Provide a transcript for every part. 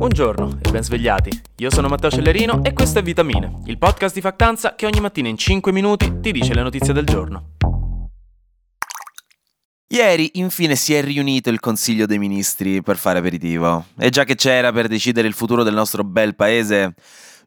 Buongiorno e ben svegliati. Io sono Matteo Cellerino e questo è Vitamine, il podcast di Factanza che ogni mattina in 5 minuti ti dice le notizie del giorno. Ieri infine si è riunito il Consiglio dei Ministri per fare aperitivo. E già che c'era per decidere il futuro del nostro bel paese,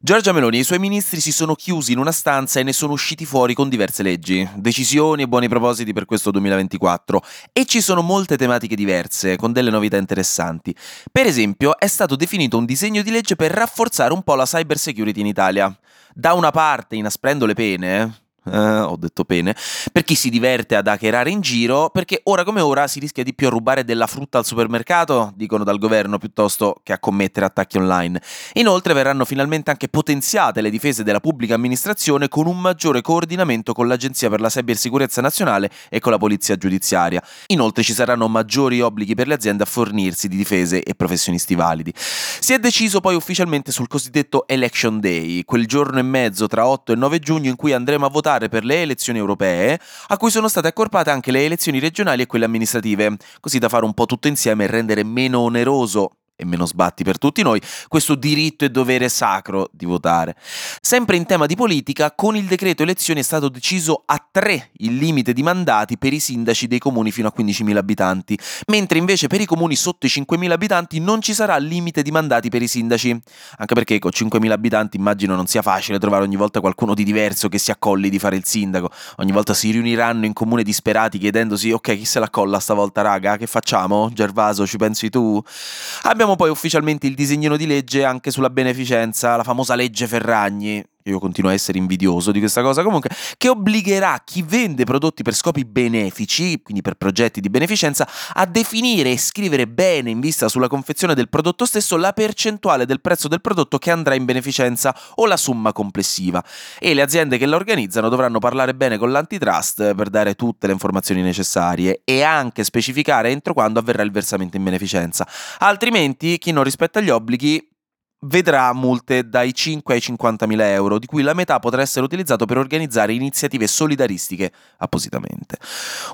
Giorgia Meloni e i suoi ministri si sono chiusi in una stanza e ne sono usciti fuori con diverse leggi, decisioni e buoni propositi per questo 2024 e ci sono molte tematiche diverse con delle novità interessanti. Per esempio è stato definito un disegno di legge per rafforzare un po' la cyber security in Italia. Da una parte inasprendo le pene, eh, ho detto pene, per chi si diverte ad hackerare in giro, perché ora come ora si rischia di più a rubare della frutta al supermercato, dicono dal governo, piuttosto che a commettere attacchi online. Inoltre verranno finalmente anche potenziate le difese della pubblica amministrazione con un maggiore coordinamento con l'Agenzia per la Cybersicurezza Nazionale e con la Polizia Giudiziaria. Inoltre ci saranno maggiori obblighi per le aziende a fornirsi di difese e professionisti validi. Si è deciso poi ufficialmente sul cosiddetto Election Day, quel giorno e mezzo tra 8 e 9 giugno in cui andremo a votare votare per le elezioni europee, a cui sono state accorpate anche le elezioni regionali e quelle amministrative, così da fare un po' tutto insieme e rendere meno oneroso e meno sbatti per tutti noi, questo diritto e dovere sacro di votare. Sempre in tema di politica, con il decreto elezioni è stato deciso a tre il limite di mandati per i sindaci dei comuni fino a 15.000 abitanti, mentre invece per i comuni sotto i 5.000 abitanti non ci sarà limite di mandati per i sindaci, anche perché con 5.000 abitanti immagino non sia facile trovare ogni volta qualcuno di diverso che si accolli di fare il sindaco, ogni volta si riuniranno in comune disperati chiedendosi ok chi se la colla stavolta raga, che facciamo? Gervaso ci pensi tu? Abbiamo Abbiamo poi ufficialmente il disegnino di legge anche sulla beneficenza, la famosa legge Ferragni, io continuo a essere invidioso di questa cosa comunque, che obbligherà chi vende prodotti per scopi benefici, quindi per progetti di beneficenza, a definire e scrivere bene in vista sulla confezione del prodotto stesso la percentuale del prezzo del prodotto che andrà in beneficenza o la somma complessiva. E le aziende che la organizzano dovranno parlare bene con l'antitrust per dare tutte le informazioni necessarie e anche specificare entro quando avverrà il versamento in beneficenza. Altrimenti chi non rispetta gli obblighi vedrà multe dai 5 ai 50 mila euro, di cui la metà potrà essere utilizzato per organizzare iniziative solidaristiche appositamente.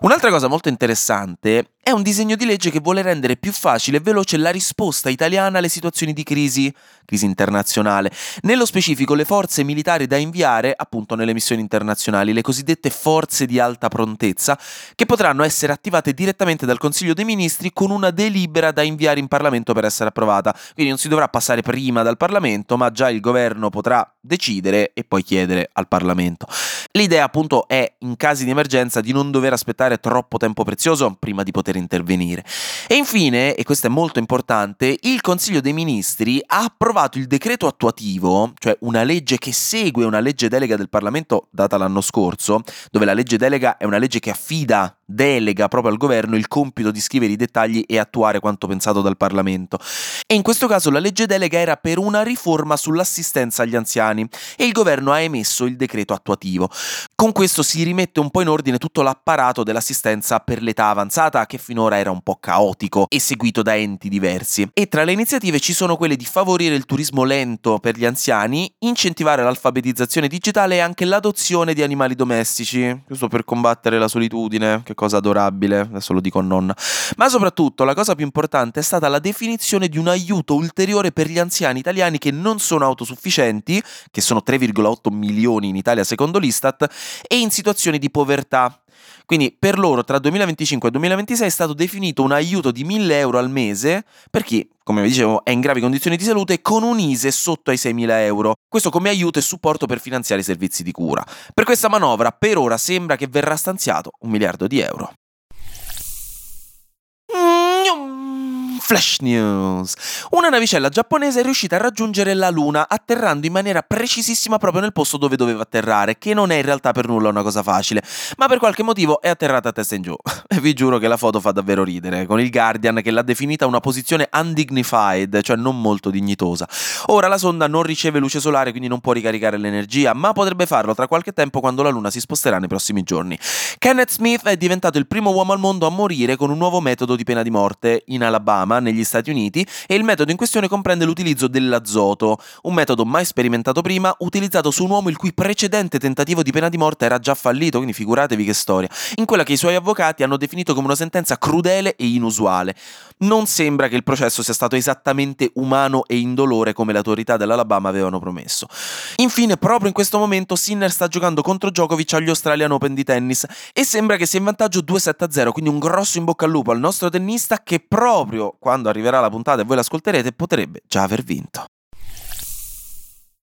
Un'altra cosa molto interessante è un disegno di legge che vuole rendere più facile e veloce la risposta italiana alle situazioni di crisi, crisi internazionale, nello specifico le forze militari da inviare appunto nelle missioni internazionali, le cosiddette forze di alta prontezza, che potranno essere attivate direttamente dal Consiglio dei Ministri con una delibera da inviare in Parlamento per essere approvata. Quindi non si dovrà passare prima dal Parlamento, ma già il governo potrà decidere e poi chiedere al Parlamento. L'idea appunto è, in casi di emergenza, di non dover aspettare troppo tempo prezioso prima di poter intervenire. E infine, e questo è molto importante, il Consiglio dei Ministri ha approvato il decreto attuativo, cioè una legge che segue una legge delega del Parlamento data l'anno scorso, dove la legge delega è una legge che affida delega proprio al governo il compito di scrivere i dettagli e attuare quanto pensato dal Parlamento. E in questo caso la legge delega era per una riforma sull'assistenza agli anziani e il governo ha emesso il decreto attuativo. Con questo si rimette un po' in ordine tutto l'apparato dell'assistenza per l'età avanzata che finora era un po' caotico e seguito da enti diversi. E tra le iniziative ci sono quelle di favorire il turismo lento per gli anziani, incentivare l'alfabetizzazione digitale e anche l'adozione di animali domestici, giusto per combattere la solitudine, che cosa adorabile, adesso lo dico a nonna. Ma soprattutto la cosa più importante è stata la definizione di un aiuto ulteriore per gli anziani italiani che non sono autosufficienti, che sono 3,8 milioni in Italia secondo l'Istat, e in situazioni di povertà. Quindi per loro tra 2025 e 2026 è stato definito un aiuto di 1000 euro al mese per chi, come vi dicevo, è in gravi condizioni di salute con un ISE sotto ai 6.000 euro. Questo come aiuto e supporto per finanziare i servizi di cura. Per questa manovra per ora sembra che verrà stanziato un miliardo di euro. Flash News. Una navicella giapponese è riuscita a raggiungere la Luna atterrando in maniera precisissima proprio nel posto dove doveva atterrare, che non è in realtà per nulla una cosa facile, ma per qualche motivo è atterrata a testa in giù. E vi giuro che la foto fa davvero ridere, con il Guardian che l'ha definita una posizione undignified, cioè non molto dignitosa. Ora la sonda non riceve luce solare, quindi non può ricaricare l'energia, ma potrebbe farlo tra qualche tempo quando la Luna si sposterà nei prossimi giorni. Kenneth Smith è diventato il primo uomo al mondo a morire con un nuovo metodo di pena di morte in Alabama negli Stati Uniti e il metodo in questione comprende l'utilizzo dell'azoto, un metodo mai sperimentato prima, utilizzato su un uomo il cui precedente tentativo di pena di morte era già fallito, quindi figuratevi che storia, in quella che i suoi avvocati hanno definito come una sentenza crudele e inusuale. non sembra che il processo sia stato esattamente umano e indolore come le autorità dell'Alabama avevano promesso. Infine, proprio in questo momento Sinner sta giocando contro Djokovic agli Australian Open di tennis e sembra che sia in vantaggio 2-7-0, quindi un grosso in bocca al lupo al nostro tennista che proprio quando arriverà la puntata e voi l'ascolterete potrebbe già aver vinto.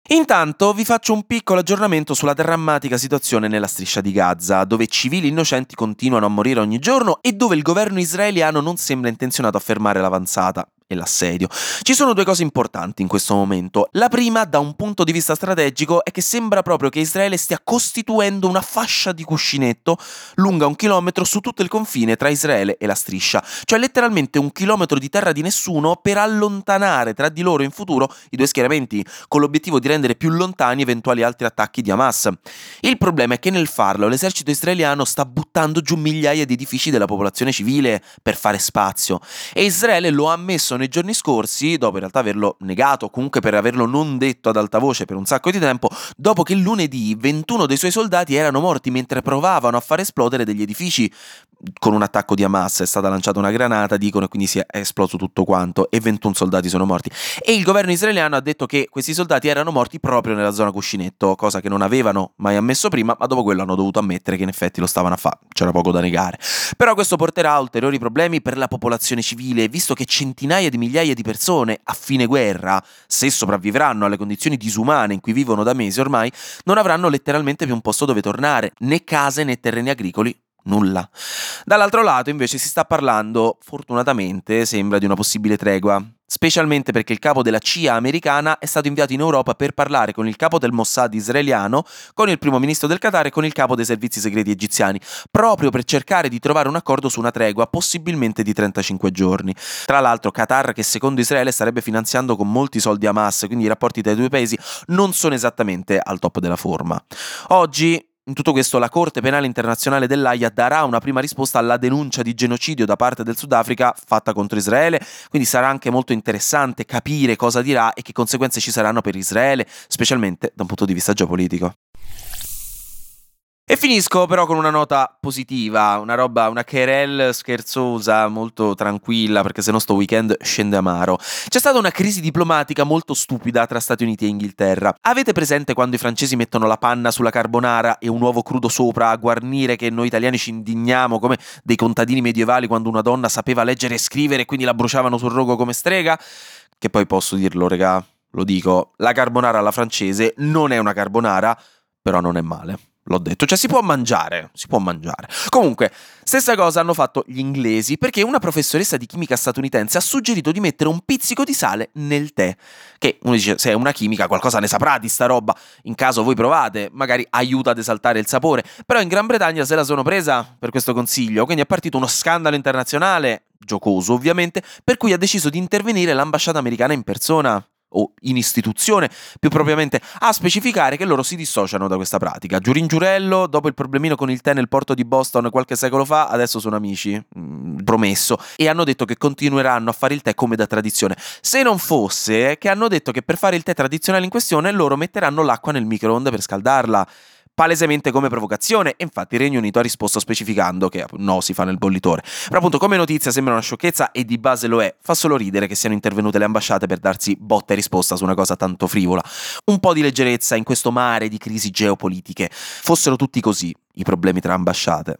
Intanto vi faccio un piccolo aggiornamento sulla drammatica situazione nella striscia di Gaza, dove civili innocenti continuano a morire ogni giorno e dove il governo israeliano non sembra intenzionato a fermare l'avanzata e l'assedio. Ci sono due cose importanti in questo momento. La prima, da un punto di vista strategico, è che sembra proprio che Israele stia costituendo una fascia di cuscinetto lunga un chilometro su tutto il confine tra Israele e la striscia, cioè letteralmente un chilometro di terra di nessuno per allontanare tra di loro in futuro i due schieramenti, con l'obiettivo di rendere più lontani eventuali altri attacchi di Hamas. Il problema è che nel farlo l'esercito israeliano sta buttando giù migliaia di edifici della popolazione civile per fare spazio e Israele lo ha ammesso nei giorni scorsi, dopo in realtà averlo negato, comunque per averlo non detto ad alta voce per un sacco di tempo, dopo che lunedì 21 dei suoi soldati erano morti mentre provavano a far esplodere degli edifici con un attacco di Hamas, è stata lanciata una granata, dicono, e quindi si è esploso tutto quanto e 21 soldati sono morti. E il governo israeliano ha detto che questi soldati erano morti proprio nella zona cuscinetto, cosa che non avevano mai ammesso prima, ma dopo quello hanno dovuto ammettere che in effetti lo stavano a fare, c'era poco da negare. Però questo porterà a ulteriori problemi per la popolazione civile, visto che centinaia di migliaia di persone a fine guerra, se sopravvivranno alle condizioni disumane in cui vivono da mesi ormai, non avranno letteralmente più un posto dove tornare, né case né terreni agricoli nulla. Dall'altro lato invece si sta parlando, fortunatamente, sembra di una possibile tregua, specialmente perché il capo della CIA americana è stato inviato in Europa per parlare con il capo del Mossad israeliano, con il primo ministro del Qatar e con il capo dei servizi segreti egiziani, proprio per cercare di trovare un accordo su una tregua, possibilmente di 35 giorni. Tra l'altro Qatar, che secondo Israele starebbe finanziando con molti soldi Hamas, quindi i rapporti tra i due paesi non sono esattamente al top della forma. Oggi in tutto questo la Corte Penale Internazionale dell'AIA darà una prima risposta alla denuncia di genocidio da parte del Sudafrica fatta contro Israele, quindi sarà anche molto interessante capire cosa dirà e che conseguenze ci saranno per Israele, specialmente da un punto di vista geopolitico. E finisco però con una nota positiva, una roba, una querelle scherzosa, molto tranquilla, perché se no sto weekend scende amaro. C'è stata una crisi diplomatica molto stupida tra Stati Uniti e Inghilterra. Avete presente quando i francesi mettono la panna sulla carbonara e un uovo crudo sopra a guarnire che noi italiani ci indigniamo come dei contadini medievali quando una donna sapeva leggere e scrivere e quindi la bruciavano sul rogo come strega? Che poi posso dirlo, regà, lo dico, la carbonara alla francese non è una carbonara, però non è male. L'ho detto, cioè si può mangiare, si può mangiare. Comunque, stessa cosa hanno fatto gli inglesi perché una professoressa di chimica statunitense ha suggerito di mettere un pizzico di sale nel tè. Che uno dice, se è una chimica qualcosa ne saprà di sta roba, in caso voi provate, magari aiuta ad esaltare il sapore. Però in Gran Bretagna se la sono presa per questo consiglio, quindi è partito uno scandalo internazionale, giocoso ovviamente, per cui ha deciso di intervenire l'ambasciata americana in persona o in istituzione, più propriamente, a specificare che loro si dissociano da questa pratica. Giurin Giurello, dopo il problemino con il tè nel porto di Boston qualche secolo fa, adesso sono amici, mh, mm, promesso, e hanno detto che continueranno a fare il tè come da tradizione. Se non fosse che hanno detto che per fare il tè tradizionale in questione loro metteranno l'acqua nel microonde per scaldarla palesemente come provocazione e infatti il Regno Unito ha risposto specificando che no, si fa nel bollitore. Però appunto come notizia sembra una sciocchezza e di base lo è, fa solo ridere che siano intervenute le ambasciate per darsi botta e risposta su una cosa tanto frivola. Un po' di leggerezza in questo mare di crisi geopolitiche. Fossero tutti così i problemi tra ambasciate.